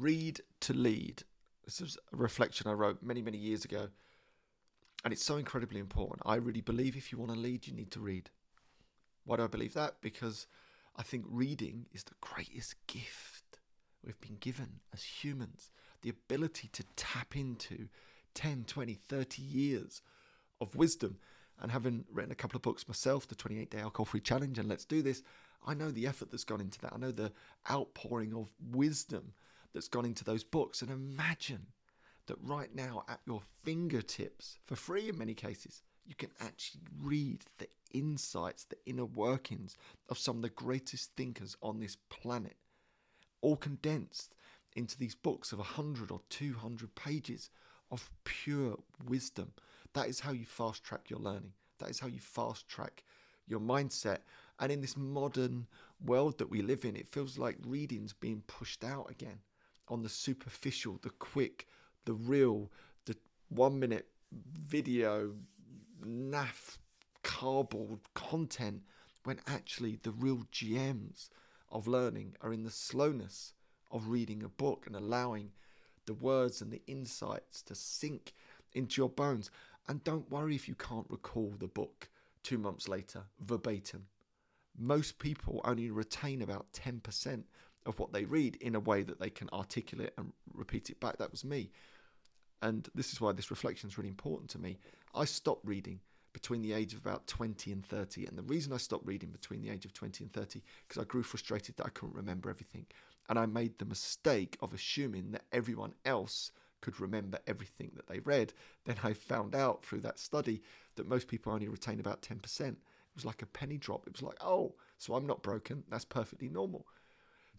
Read to lead. This is a reflection I wrote many, many years ago. And it's so incredibly important. I really believe if you want to lead, you need to read. Why do I believe that? Because I think reading is the greatest gift we've been given as humans. The ability to tap into 10, 20, 30 years of wisdom. And having written a couple of books myself, the 28 Day Alcohol Free Challenge and Let's Do This, I know the effort that's gone into that. I know the outpouring of wisdom that's gone into those books. And imagine that right now at your fingertips, for free in many cases, you can actually read the insights, the inner workings of some of the greatest thinkers on this planet, all condensed into these books of 100 or 200 pages of pure wisdom. That is how you fast track your learning. That is how you fast track your mindset. And in this modern world that we live in, it feels like reading's being pushed out again on the superficial, the quick, the reel, the one minute video, naff, cardboard content, when actually the real gems of learning are in the slowness of reading a book and allowing the words and the insights to sink into your bones. And don't worry if you can't recall the book two months later verbatim. Most people only retain about 10% of what they read in a way that they can articulate and repeat it back. That was me. And this is why this reflection is really important to me. I stopped reading between the age of about 20 and 30. And the reason I stopped reading between the age of 20 and 30 because I grew frustrated that I couldn't remember everything. And I made the mistake of assuming that everyone else could remember everything that they read. Then I found out through that study that most people only retain about 10%. It was like a penny drop. It was like, oh, so I'm not broken. That's perfectly normal.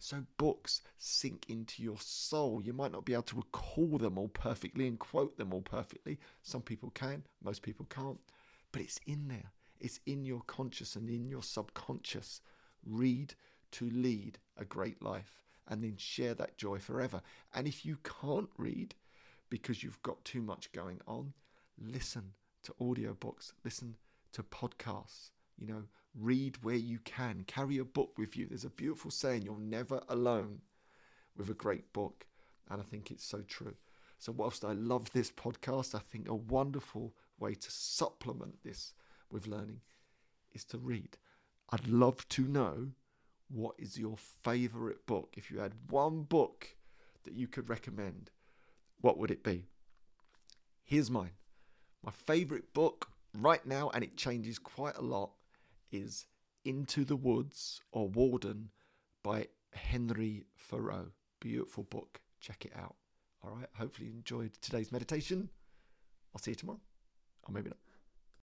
So books sink into your soul. You might not be able to recall them all perfectly and quote them all perfectly. Some people can, most people can't. But it's in there. It's in your conscious and in your subconscious. Read to lead a great life and then share that joy forever. And if you can't read because you've got too much going on, listen to audiobooks, listen to podcasts, you know, Read where you can. Carry a book with you. There's a beautiful saying you're never alone with a great book. And I think it's so true. So, whilst I love this podcast, I think a wonderful way to supplement this with learning is to read. I'd love to know what is your favorite book. If you had one book that you could recommend, what would it be? Here's mine. My favorite book right now, and it changes quite a lot, is Into the Woods or Walden by Henry Thoreau. Beautiful book. Check it out. All right. Hopefully, you enjoyed today's meditation. I'll see you tomorrow. Or maybe not.